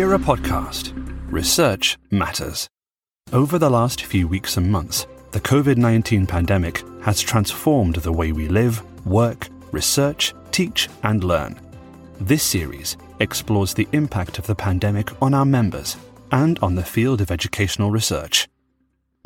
BERA podcast. Research matters. Over the last few weeks and months, the COVID 19 pandemic has transformed the way we live, work, research, teach, and learn. This series explores the impact of the pandemic on our members and on the field of educational research.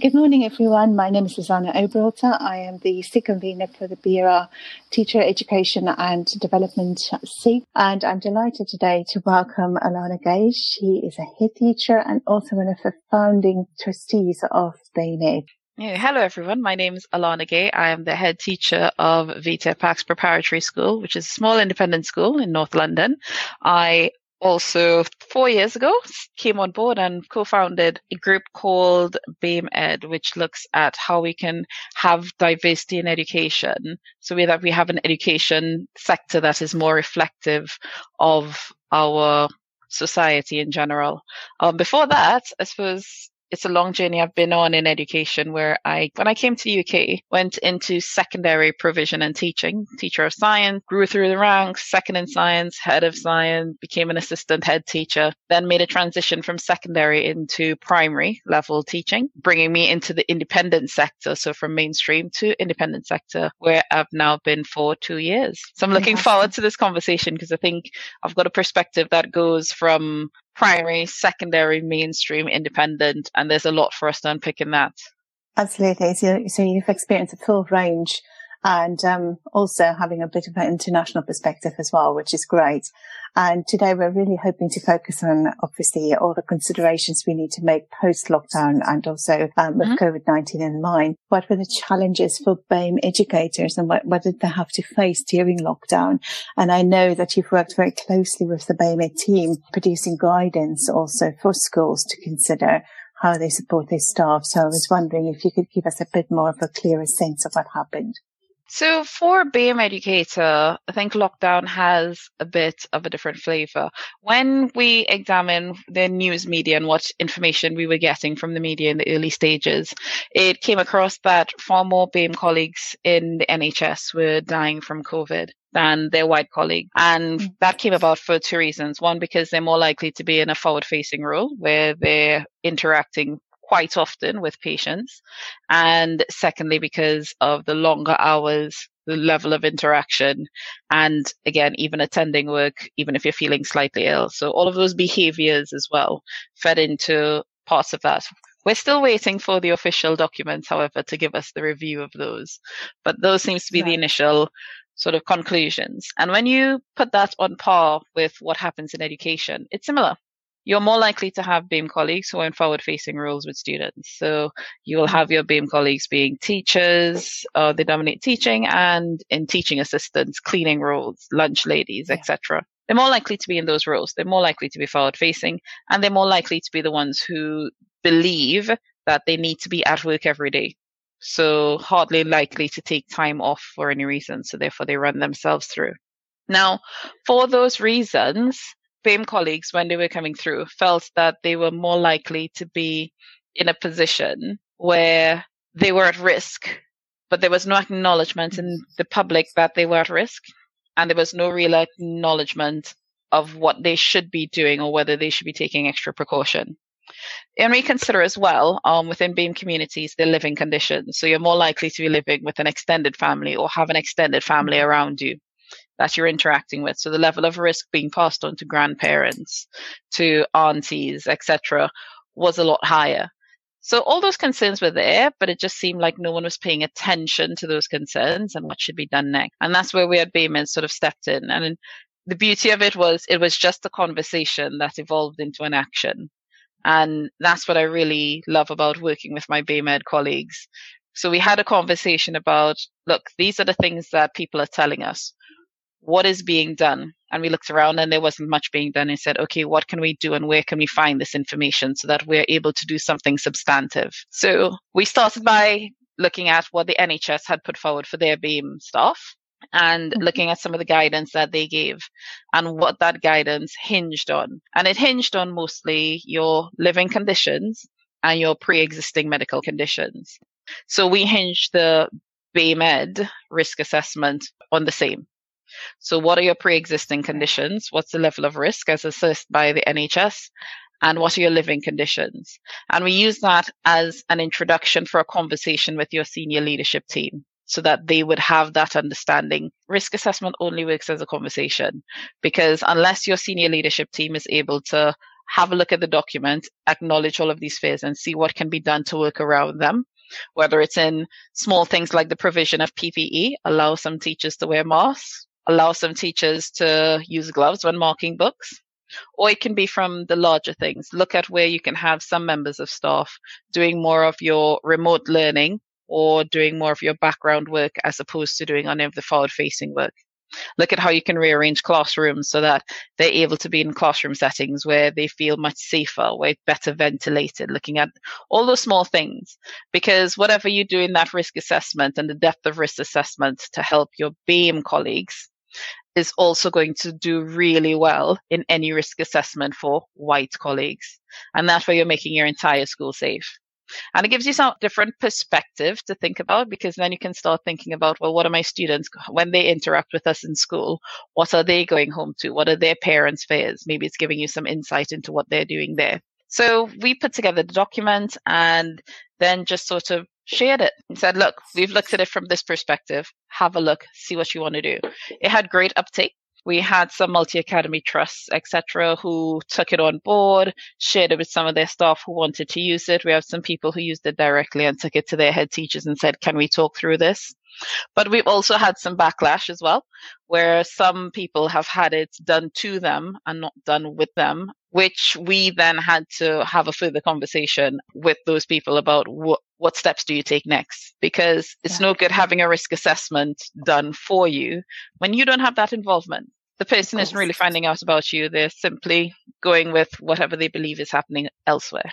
Good morning, everyone. My name is Susanna Oberalter. I am the SIG convener for the BERA Teacher Education and Development SIG, and I'm delighted today to welcome Allana Gay. She is a head teacher and also one of the founding trustees of. Yeah, hello, everyone. My name is Allana Gay. I am the head teacher of Vita Pax Preparatory School, which is a small independent school in North London. I also four years ago came on board and co-founded a group called BAME Ed, which looks at how we can have diversity in education. So that we have an education sector that is more reflective of our society in general. Um, before that, I suppose it's a long journey I've been on in education where I, when I came to the UK, went into secondary provision and teaching, teacher of science, grew through the ranks, second in science, head of science, became an assistant head teacher, then made a transition from secondary into primary level teaching, bringing me into the independent sector. So from mainstream to independent sector where I've now been for two years. So I'm looking forward to this conversation because I think I've got a perspective that goes from primary, secondary, mainstream, independent, and there's a lot for us to unpick in that. Absolutely. So, so you've experienced a full range and um, also having a bit of an international perspective as well, which is great. And today we're really hoping to focus on obviously all the considerations we need to make post lockdown and also um, with mm-hmm. COVID-19 in mind. What were the challenges for BAME educators and what, what did they have to face during lockdown? And I know that you've worked very closely with the BAME team producing guidance also for schools to consider how they support their staff. So I was wondering if you could give us a bit more of a clearer sense of what happened. So for BAME Educator, I think lockdown has a bit of a different flavor. When we examine the news media and what information we were getting from the media in the early stages, it came across that far more BAME colleagues in the NHS were dying from COVID than their white colleague. And mm. that came about for two reasons. One, because they're more likely to be in a forward facing role where they're interacting quite often with patients. And secondly, because of the longer hours, the level of interaction, and again, even attending work, even if you're feeling slightly ill. So all of those behaviors as well fed into parts of that. We're still waiting for the official documents, however, to give us the review of those. But those seems to be the initial sort of conclusions. And when you put that on par with what happens in education, it's similar you're more likely to have BAME colleagues who are in forward facing roles with students. So you will have your BAME colleagues being teachers, uh, they dominate teaching and in teaching assistants, cleaning roles, lunch ladies, yeah. etc. They're more likely to be in those roles. They're more likely to be forward facing and they're more likely to be the ones who believe that they need to be at work every day. So hardly likely to take time off for any reason. So therefore they run themselves through. Now, for those reasons, BAME colleagues, when they were coming through, felt that they were more likely to be in a position where they were at risk, but there was no acknowledgement in the public that they were at risk, and there was no real acknowledgement of what they should be doing or whether they should be taking extra precaution. And we consider as well um, within BAME communities the living conditions. So you're more likely to be living with an extended family or have an extended family around you that you're interacting with. So the level of risk being passed on to grandparents, to aunties, etc., was a lot higher. So all those concerns were there, but it just seemed like no one was paying attention to those concerns and what should be done next. And that's where we at BAME sort of stepped in. And the beauty of it was it was just a conversation that evolved into an action. And that's what I really love about working with my BAME colleagues. So we had a conversation about, look, these are the things that people are telling us what is being done? And we looked around and there wasn't much being done and said, okay, what can we do and where can we find this information so that we're able to do something substantive? So we started by looking at what the NHS had put forward for their BAME staff and mm-hmm. looking at some of the guidance that they gave and what that guidance hinged on. And it hinged on mostly your living conditions and your pre-existing medical conditions. So we hinged the BAMEed risk assessment on the same. So, what are your pre existing conditions? What's the level of risk as assessed by the NHS? And what are your living conditions? And we use that as an introduction for a conversation with your senior leadership team so that they would have that understanding. Risk assessment only works as a conversation because unless your senior leadership team is able to have a look at the document, acknowledge all of these fears and see what can be done to work around them, whether it's in small things like the provision of PPE, allow some teachers to wear masks, allow some teachers to use gloves when marking books. Or it can be from the larger things. Look at where you can have some members of staff doing more of your remote learning or doing more of your background work as opposed to doing any of the forward facing work. Look at how you can rearrange classrooms so that they're able to be in classroom settings where they feel much safer, where it's better ventilated, looking at all those small things. Because whatever you do in that risk assessment and the depth of risk assessment to help your BAME colleagues is also going to do really well in any risk assessment for white colleagues. And that way you're making your entire school safe. And it gives you some different perspective to think about because then you can start thinking about, well, what are my students when they interact with us in school? What are they going home to? What are their parents' fears? Maybe it's giving you some insight into what they're doing there. So we put together the document and then just sort of shared it and said, look, we've looked at it from this perspective. Have a look, see what you want to do. It had great uptake we had some multi-academy trusts, etc., who took it on board, shared it with some of their staff who wanted to use it. We have some people who used it directly and took it to their head teachers and said, "Can we talk through this?" But we've also had some backlash as well, where some people have had it done to them and not done with them, which we then had to have a further conversation with those people about what, what steps do you take next? Because it's yeah. no good having a risk assessment done for you when you don't have that involvement. The person isn't really finding out about you. They're simply going with whatever they believe is happening elsewhere.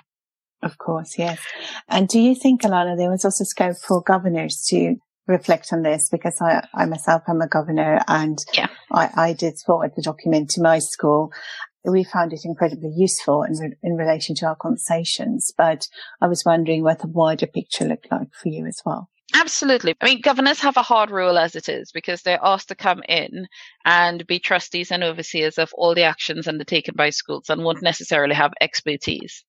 Of course, yes. And do you think, Allana, there was also scope for governors to reflect on this because I, I myself am a governor and yeah. I, I did forward the document to my school. We found it incredibly useful in, in relation to our conversations, but I was wondering what the wider picture looked like for you as well. Absolutely. I mean, governors have a hard role as it is because they're asked to come in and be trustees and overseers of all the actions undertaken by schools and won't necessarily have expertise.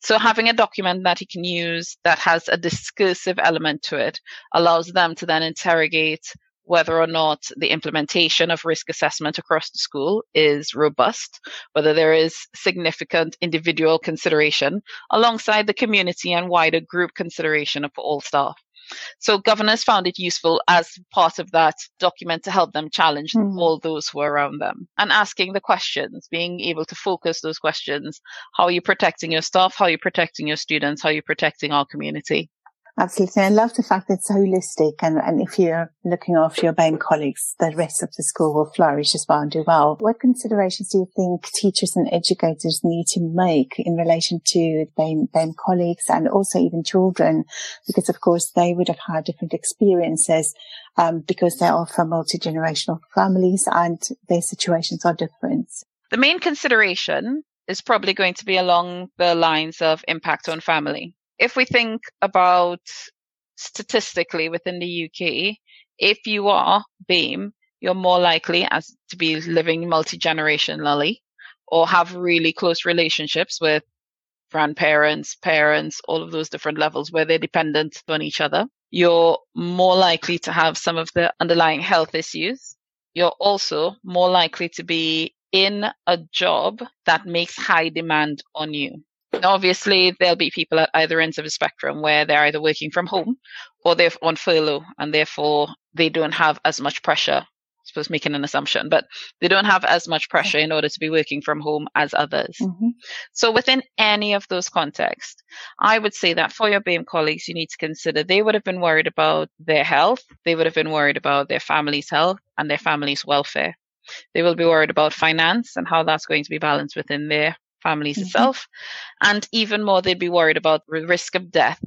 So having a document that you can use that has a discursive element to it allows them to then interrogate whether or not the implementation of risk assessment across the school is robust, whether there is significant individual consideration alongside the community and wider group consideration of all staff. So governors found it useful as part of that document to help them challenge mm. all those who are around them and asking the questions, being able to focus those questions. How are you protecting your staff? How are you protecting your students? How are you protecting our community? Absolutely. I love the fact that it's holistic and, and if you're looking after your BAME colleagues, the rest of the school will flourish as well and do well. What considerations do you think teachers and educators need to make in relation to BAME, BAME colleagues and also even children? Because of course they would have had different experiences, um, because they are from multi-generational families and their situations are different. The main consideration is probably going to be along the lines of impact on family if we think about statistically within the UK, if you are BAME, you're more likely as to be living multi-generationally or have really close relationships with grandparents, parents, all of those different levels where they're dependent on each other. You're more likely to have some of the underlying health issues. You're also more likely to be in a job that makes high demand on you obviously there'll be people at either ends of the spectrum where they're either working from home or they're on furlough and therefore they don't have as much pressure. I suppose making an assumption, but they don't have as much pressure in order to be working from home as others. Mm-hmm. So within any of those contexts, I would say that for your BAME colleagues, you need to consider they would have been worried about their health. They would have been worried about their family's health and their family's welfare. They will be worried about finance and how that's going to be balanced within their families mm-hmm. itself. And even more, they'd be worried about the risk of death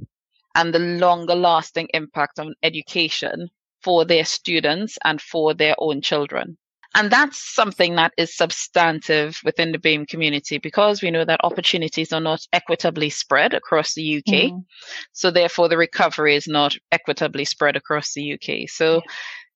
and the longer lasting impact on education for their students and for their own children. And that's something that is substantive within the BAME community because we know that opportunities are not equitably spread across the UK. Mm. So therefore the recovery is not equitably spread across the UK. So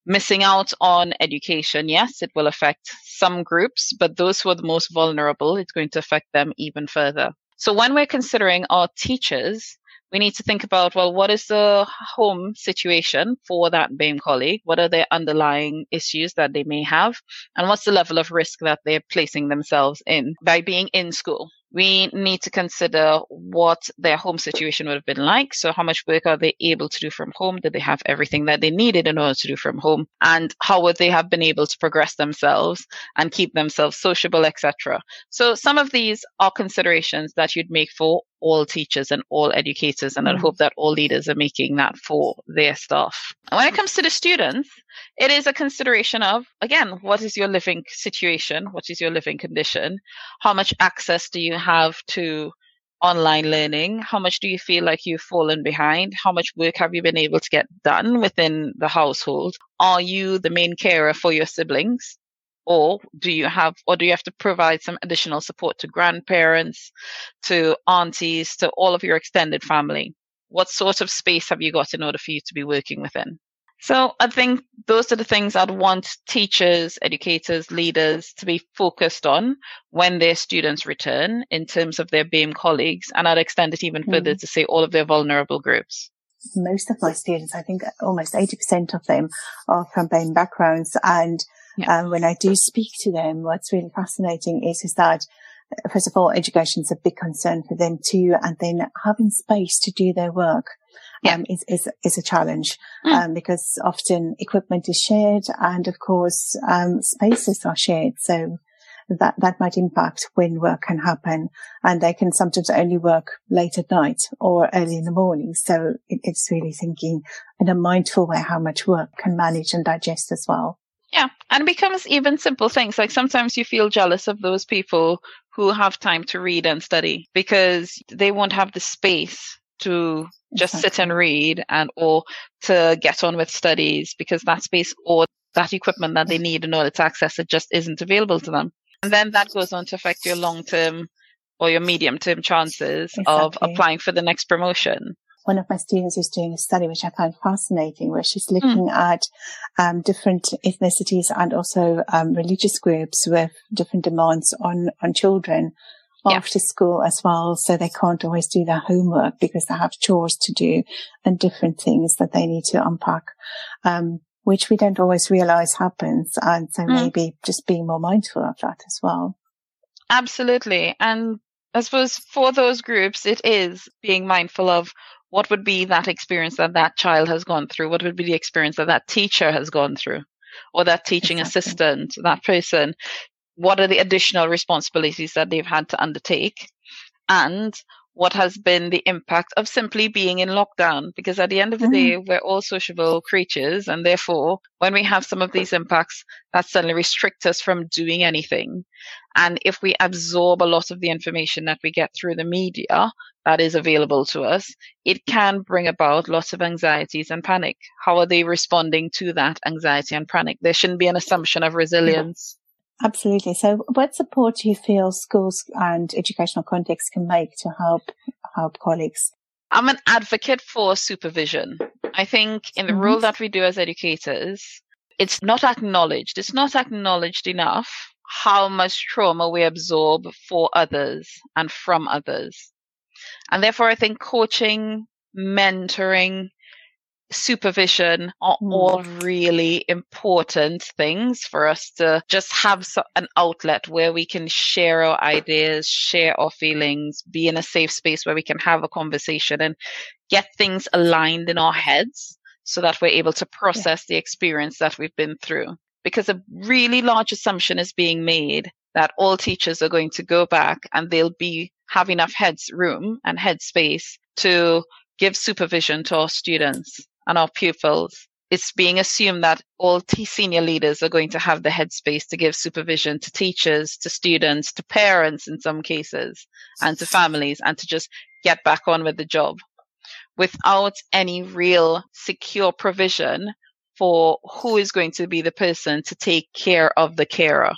missing out on education, yes, it will affect some groups, but those who are the most vulnerable, it's going to affect them even further. So when we're considering our teachers, we need to think about well what is the home situation for that BAME colleague? What are their underlying issues that they may have? And what's the level of risk that they're placing themselves in by being in school we need to consider what their home situation would have been like. So how much work are they able to do from home? Did they have everything that they needed in order to do from home? And how would they have been able to progress themselves and keep themselves sociable, etc. So some of these are considerations that you'd make for all teachers and all educators. And mm. I hope that all leaders are making that for their staff. And when it comes to the students, it is a consideration of, again, what is your living situation? What is your living condition? How much access do you have to online learning? How much do you feel like you've fallen behind? How much work have you been able to get done within the household? Are you the main carer for your siblings? Or do you have or do you have to provide some additional support to grandparents to aunties to all of your extended family? What sort of space have you got in order for you to be working within? So i think those are the things i'd want teachers educators leaders to be focused on when their students return in terms of their BAME colleagues and i'd extend it even mm. further to say all of their vulnerable groups. Most of my students, I think almost 80% of them are from BAME backgrounds and yeah. Um, when I do speak to them, what's really fascinating is, is that first of all, education is a big concern for them too. And then having space to do their work. Yeah. Um, is, is, is a challenge, mm. um, because often equipment is shared and of course, um, spaces are shared. So that, that might impact when work can happen and they can sometimes only work late at night or early in the morning. So it, it's really thinking in a mindful way how much work can manage and digest as well. Yeah, and it becomes even simple things. Like sometimes you feel jealous of those people who have time to read and study because they won't have the space to just exactly. sit and read and or to get on with studies because that space or that equipment that they need in order to access it just isn't available to them. And then that goes on to affect your long term or your medium term chances exactly. of applying for the next promotion one of my students is doing a study which I find fascinating, where she's hmm. looking mm. at um, different ethnicities and also um, religious groups with different demands on on children yeah. after school as well. So they can't always do their homework because they have chores to do and different things that they need to unpack. Um, which we don't always realize happens. And so mm. maybe just being more mindful of that as well. Absolutely. And I suppose for those groups, it is being mindful of what would be that experience that that child has gone through? What would be the experience that that teacher has gone through? Or that teaching exactly. assistant, that person? What are the additional responsibilities that they've had to undertake? And what has been the impact of simply being in lockdown because at the end of the day mm-hmm. we're all sociable creatures and therefore when we have some of these impacts that suddenly restrict us from doing anything. And if we absorb a lot of the information that we get through the media that is available to us it can bring about lots of anxieties and panic. How are they responding to that anxiety and panic? There shouldn't be an assumption of resilience Absolutely. So what support do you feel schools and educational contexts can make to help help colleagues? I'm an advocate for supervision. I think in the mm-hmm. role that we do as educators, it's not acknowledged. It's not acknowledged enough how much trauma we absorb for others and from others. And therefore, I think coaching, mentoring, supervision are mm. all really important things for us to just have so, an outlet where we can share our ideas, share our feelings, be in a safe space where we can have a conversation and get things aligned in our heads so that we're able to process yeah. the experience that we've been through. Because a really large assumption is being made that all teachers are going to go back and they'll be have enough heads room and head space to give supervision to our students and our pupils, it's being assumed that all t- senior leaders are going to have the headspace to give supervision to teachers, to students, to parents in some cases, and to families, and to just get back on with the job without any real secure provision for who is going to be the person to take care of the carer.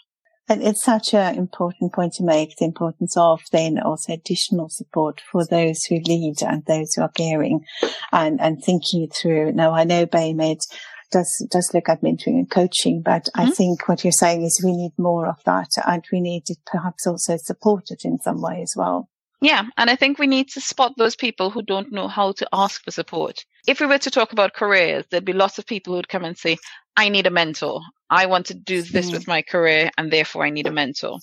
And it's such an important point to make, the importance of then also additional support for those who lead and those who are caring and, and thinking it through. Now, I know BAMEed does, does look at mentoring and coaching, but mm-hmm. I think what you're saying is we need more of that and we need to perhaps also support it in some way as well. Yeah, and I think we need to spot those people who don't know how to ask for support. If we were to talk about careers, there'd be lots of people who'd come and say, I need a mentor. I want to do this mm. with my career and therefore I need a mentor.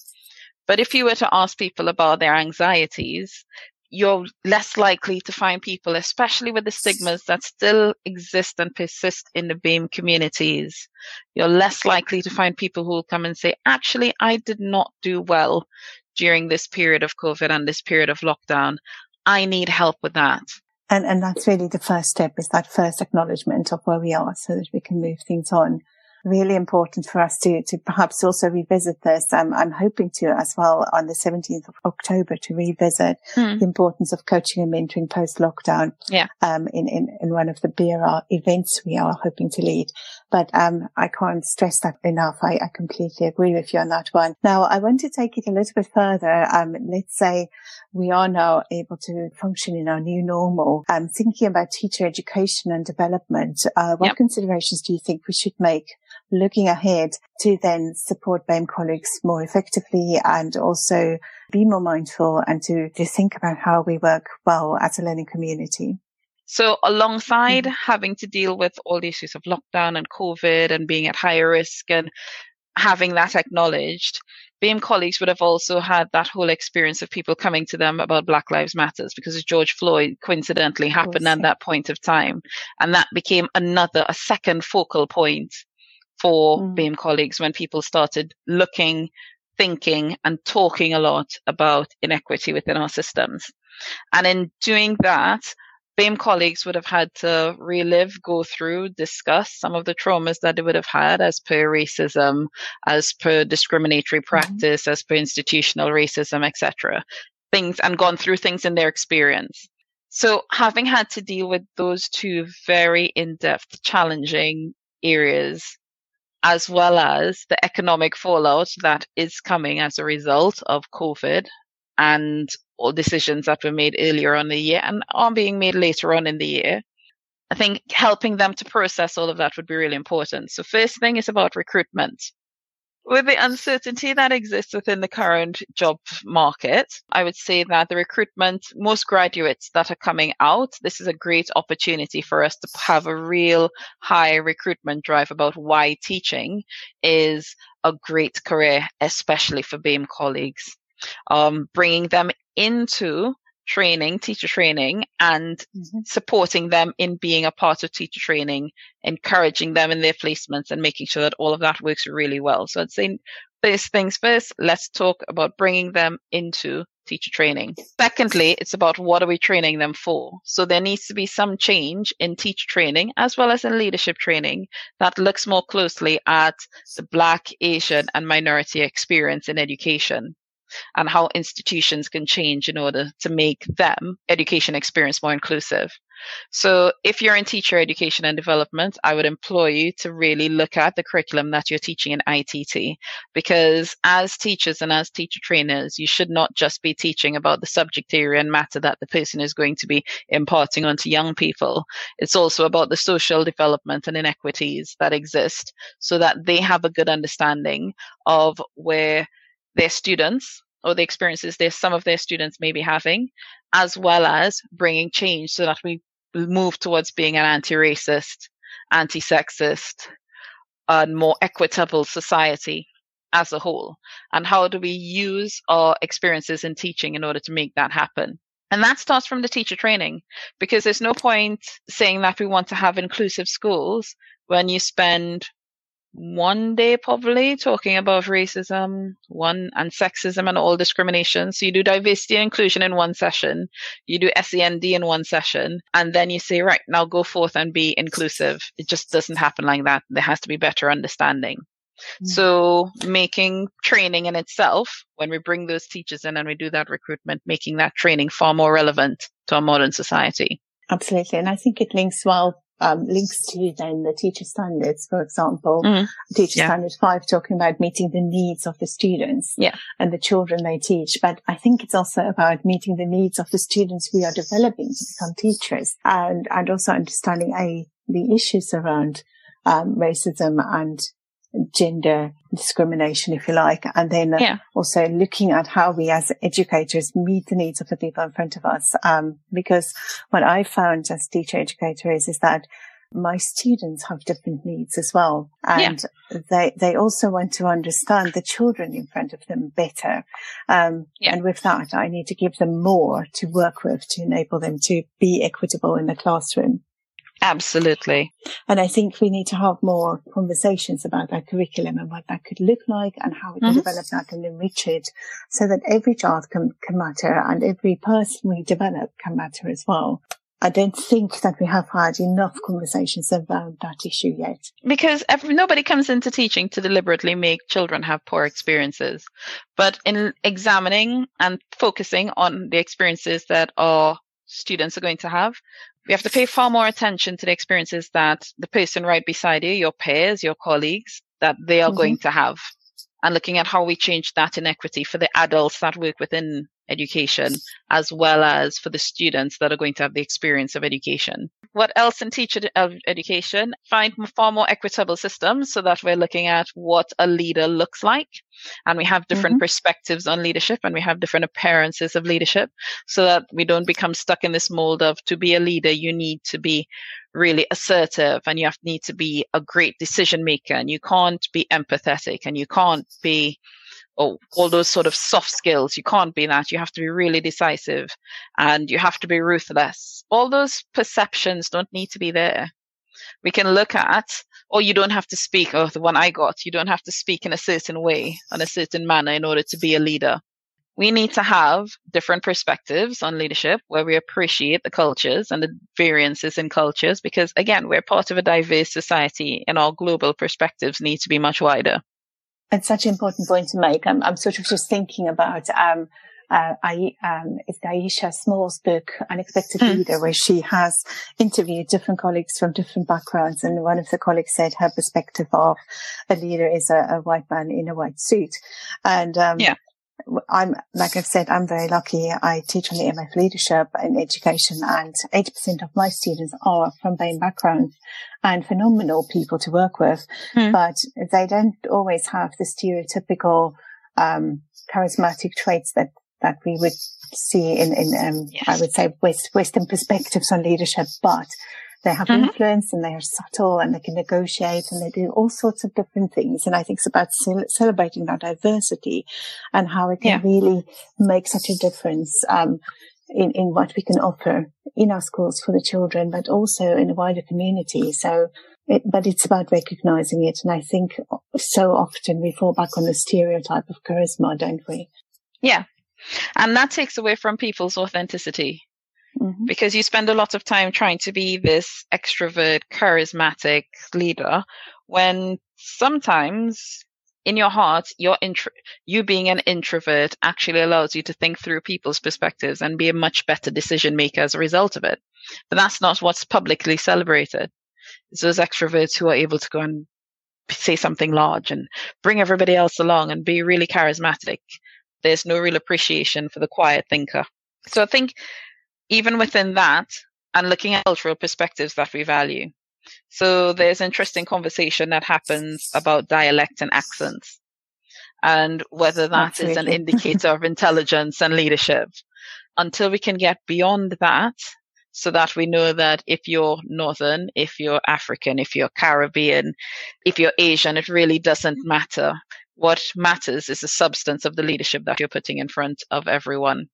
But if you were to ask people about their anxieties, you're less likely to find people, especially with the stigmas that still exist and persist in the BAME communities. You're less likely to find people who will come and say, actually, I did not do well during this period of COVID and this period of lockdown. I need help with that. And, and that's really the first step is that first acknowledgement of where we are so that we can move things on really important for us to, to perhaps also revisit this. Um, I'm hoping to as well on the 17th of October to revisit hmm. the importance of coaching and mentoring post lockdown. Yeah. Um, in, in, in one of the BERA events we are hoping to lead. But, um, I can't stress that enough. I, I completely agree with you on that one. Now I want to take it a little bit further. Um, let's say we are now able to function in our new normal. Um, thinking about teacher education and development, uh, what yep. considerations do you think we should make looking ahead to then support BAME colleagues more effectively and also be more mindful and to, to think about how we work well as a learning community. So alongside mm-hmm. having to deal with all the issues of lockdown and COVID and being at higher risk and having that acknowledged, BAME colleagues would have also had that whole experience of people coming to them about Black Lives Matters because George Floyd coincidentally happened at that point of time. And that became another, a second focal point for mm. BAME colleagues when people started looking, thinking and talking a lot about inequity within our systems. And in doing that, BAME colleagues would have had to relive, go through, discuss some of the traumas that they would have had as per racism, as per discriminatory mm-hmm. practice, mm-hmm. as per institutional racism, etc. Things and gone through things in their experience. So having had to deal with those two very in-depth, challenging areas as well as the economic fallout that is coming as a result of COVID and all decisions that were made earlier on the year and are being made later on in the year. I think helping them to process all of that would be really important. So first thing is about recruitment with the uncertainty that exists within the current job market, I would say that the recruitment, most graduates that are coming out, this is a great opportunity for us to have a real high recruitment drive about why teaching is a great career, especially for BAME colleagues. Um, bringing them into training, teacher training, and mm-hmm. supporting them in being a part of teacher training, encouraging them in their placements and making sure that all of that works really well. So I'd say first things first, let's talk about bringing them into teacher training. Secondly, it's about what are we training them for? So there needs to be some change in teacher training as well as in leadership training that looks more closely at the Black, Asian, and minority experience in education and how institutions can change in order to make them education experience more inclusive. So if you're in teacher education and development, I would employ you to really look at the curriculum that you're teaching in ITT because as teachers and as teacher trainers, you should not just be teaching about the subject area and matter that the person is going to be imparting onto young people. It's also about the social development and inequities that exist so that they have a good understanding of where their students or the experiences their some of their students may be having, as well as bringing change so that we move towards being an anti-racist, anti-sexist, and more equitable society as a whole. And how do we use our experiences in teaching in order to make that happen? And that starts from the teacher training because there's no point saying that we want to have inclusive schools when you spend one day probably talking about racism, one and sexism and all discrimination. So you do diversity and inclusion in one session, you do SEND in one session, and then you say, right, now go forth and be inclusive. It just doesn't happen like that. There has to be better understanding. Mm-hmm. So making training in itself, when we bring those teachers in and we do that recruitment, making that training far more relevant to our modern society. Absolutely. And I think it links well um, links to then the teacher standards, for example, mm. teacher yeah. standard five talking about meeting the needs of the students yeah. and the children they teach. But I think it's also about meeting the needs of the students we are developing to become teachers and, and also understanding a, the issues around um, racism and gender discrimination, if you like, and then yeah. also looking at how we as educators meet the needs of the people in front of us. Um, because what I found as teacher educator is, is that my students have different needs as well. And yeah. they, they also want to understand the children in front of them better. Um, yeah. and with that, I need to give them more to work with to enable them to be equitable in the classroom. Absolutely. And I think we need to have more conversations about that curriculum and what that could look like and how we can mm-hmm. develop that and enrich it so that every child can, can matter and every person we develop can matter as well. I don't think that we have had enough conversations about that issue yet. Because every, nobody comes into teaching to deliberately make children have poor experiences. But in examining and focusing on the experiences that our students are going to have, we have to pay far more attention to the experiences that the person right beside you, your peers, your colleagues, that they are mm-hmm. going to have. And looking at how we change that inequity for the adults that work within education, as well as for the students that are going to have the experience of education. What else in teacher education? Find far more equitable systems so that we're looking at what a leader looks like. And we have different mm-hmm. perspectives on leadership and we have different appearances of leadership so that we don't become stuck in this mold of to be a leader, you need to be really assertive and you have need to be a great decision maker and you can't be empathetic and you can't be oh, all those sort of soft skills. You can't be that. You have to be really decisive and you have to be ruthless. All those perceptions don't need to be there. We can look at, or you don't have to speak, oh, the one I got, you don't have to speak in a certain way, in a certain manner in order to be a leader. We need to have different perspectives on leadership where we appreciate the cultures and the variances in cultures because again, we're part of a diverse society and our global perspectives need to be much wider. It's such an important point to make. I'm, I'm sort of just thinking about, um, uh, I, um, it's Aisha Small's book, Unexpected mm. Leader, where she has interviewed different colleagues from different backgrounds. And one of the colleagues said her perspective of a leader is a, a white man in a white suit. And, um, yeah. I'm, like I've said, I'm very lucky. I teach on the MF leadership and education and 80% of my students are from BAME backgrounds and phenomenal people to work with, mm. but they don't always have the stereotypical, um, charismatic traits that, that we would see in, in, um, yes. I would say West, Western perspectives on leadership, but they have mm-hmm. influence and they are subtle and they can negotiate and they do all sorts of different things. And I think it's about celebrating that diversity and how it can yeah. really make such a difference. Um, in, in what we can offer in our schools for the children, but also in the wider community. So, it, but it's about recognizing it. And I think so often we fall back on the stereotype of charisma, don't we? Yeah. And that takes away from people's authenticity. Mm-hmm. Because you spend a lot of time trying to be this extrovert, charismatic leader when sometimes in your heart, your intro- you being an introvert actually allows you to think through people's perspectives and be a much better decision maker as a result of it. But that's not what's publicly celebrated. It's those extroverts who are able to go and say something large and bring everybody else along and be really charismatic. There's no real appreciation for the quiet thinker. So I think even within that and looking at cultural perspectives that we value. So there's interesting conversation that happens about dialect and accents and whether that Absolutely. is an indicator of intelligence and leadership. Until we can get beyond that, so that we know that if you're Northern, if you're African, if you're Caribbean, if you're Asian, it really doesn't matter. What matters is the substance of the leadership that you're putting in front of everyone.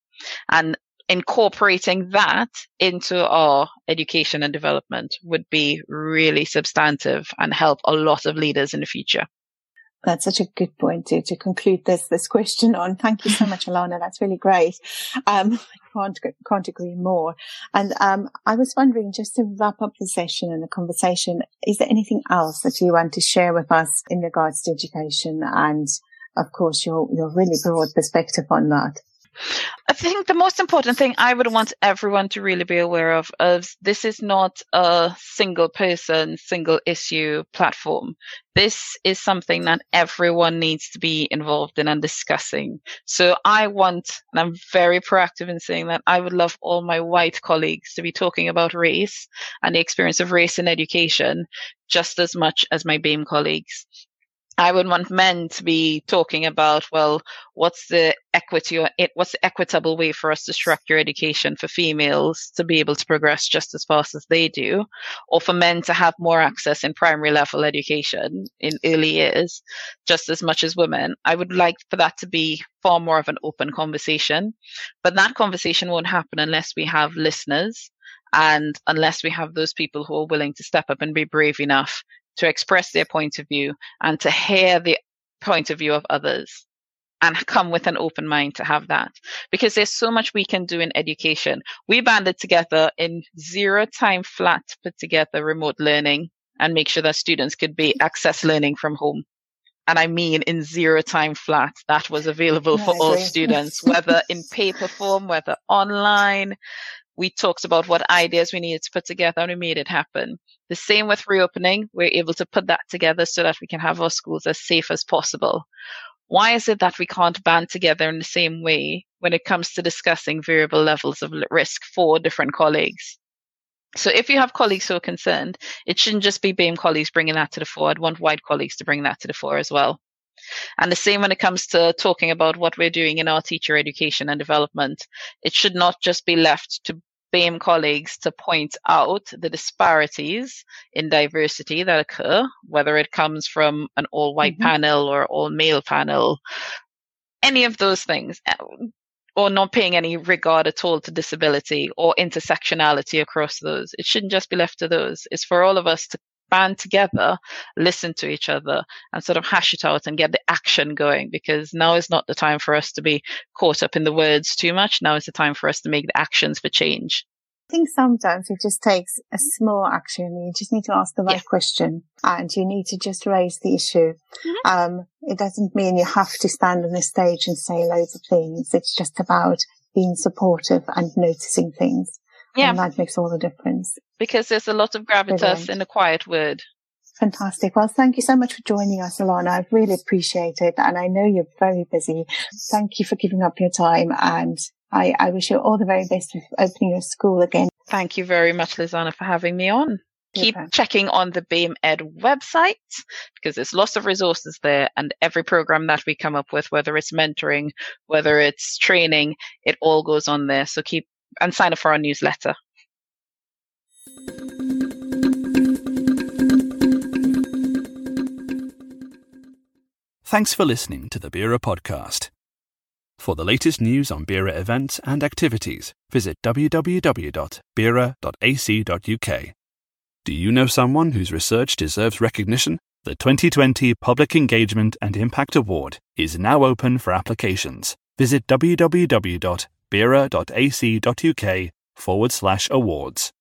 And incorporating that into our education and development would be really substantive and help a lot of leaders in the future. That's such a good point to, to conclude this this question on. Thank you so much, Allana. That's really great. Um, I can't, can't agree more. And um, I was wondering, just to wrap up the session and the conversation, is there anything else that you want to share with us in regards to education and, of course, your your really broad perspective on that? I think the most important thing I would want everyone to really be aware of is this is not a single person, single issue platform. This is something that everyone needs to be involved in and discussing. So I want, and I'm very proactive in saying that I would love all my white colleagues to be talking about race and the experience of race in education just as much as my BAME colleagues. I would want men to be talking about, well, what's the equity or what's the equitable way for us to structure education for females to be able to progress just as fast as they do, or for men to have more access in primary level education in early years, just as much as women. I would like for that to be far more of an open conversation, but that conversation won't happen unless we have listeners and unless we have those people who are willing to step up and be brave enough to express their point of view and to hear the point of view of others and come with an open mind to have that because there's so much we can do in education. We banded together in zero time flat, to put together remote learning and make sure that students could be access learning from home. And I mean in zero time flat that was available for all students, whether in paper form, whether online, we talked about what ideas we needed to put together and we made it happen. The same with reopening. We're able to put that together so that we can have our schools as safe as possible. Why is it that we can't band together in the same way when it comes to discussing variable levels of risk for different colleagues? So if you have colleagues who are concerned, it shouldn't just be BAME colleagues bringing that to the fore. I'd want white colleagues to bring that to the fore as well. And the same when it comes to talking about what we're doing in our teacher education and development. It should not just be left to BAME colleagues to point out the disparities in diversity that occur, whether it comes from an all white mm-hmm. panel or all male panel, any of those things, uh, or not paying any regard at all to disability or intersectionality across those. It shouldn't just be left to those. It's for all of us to band together, listen to each other, and sort of hash it out and get the action going because now is not the time for us to be caught up in the words too much. Now is the time for us to make the actions for change. I think sometimes it just takes a small action. You just need to ask the right yeah. question and you need to just raise the issue. Mm-hmm. Um, it doesn't mean you have to stand on the stage and say loads of things. It's just about being supportive and noticing things. Yeah. And that makes all the difference. Because there's a lot of gravitas Brilliant. in a quiet word. Fantastic. Well, thank you so much for joining us, Allana. I really appreciate it. And I know you're very busy. Thank you for giving up your time. And I, I wish you all the very best with opening your school again. Thank you very much, Lizana, for having me on. Keep okay. checking on the BAMEed website because there's lots of resources there and every program that we come up with, whether it's mentoring, whether it's training, it all goes on there. So keep and sign up for our newsletter. Thanks for listening to the BERA podcast. For the latest news on BERA events and activities, visit www.bera.ac.uk. Do you know someone whose research deserves recognition? The 2020 Public Engagement and Impact Award is now open for applications. Visit www bera.ac.uk forward slash awards.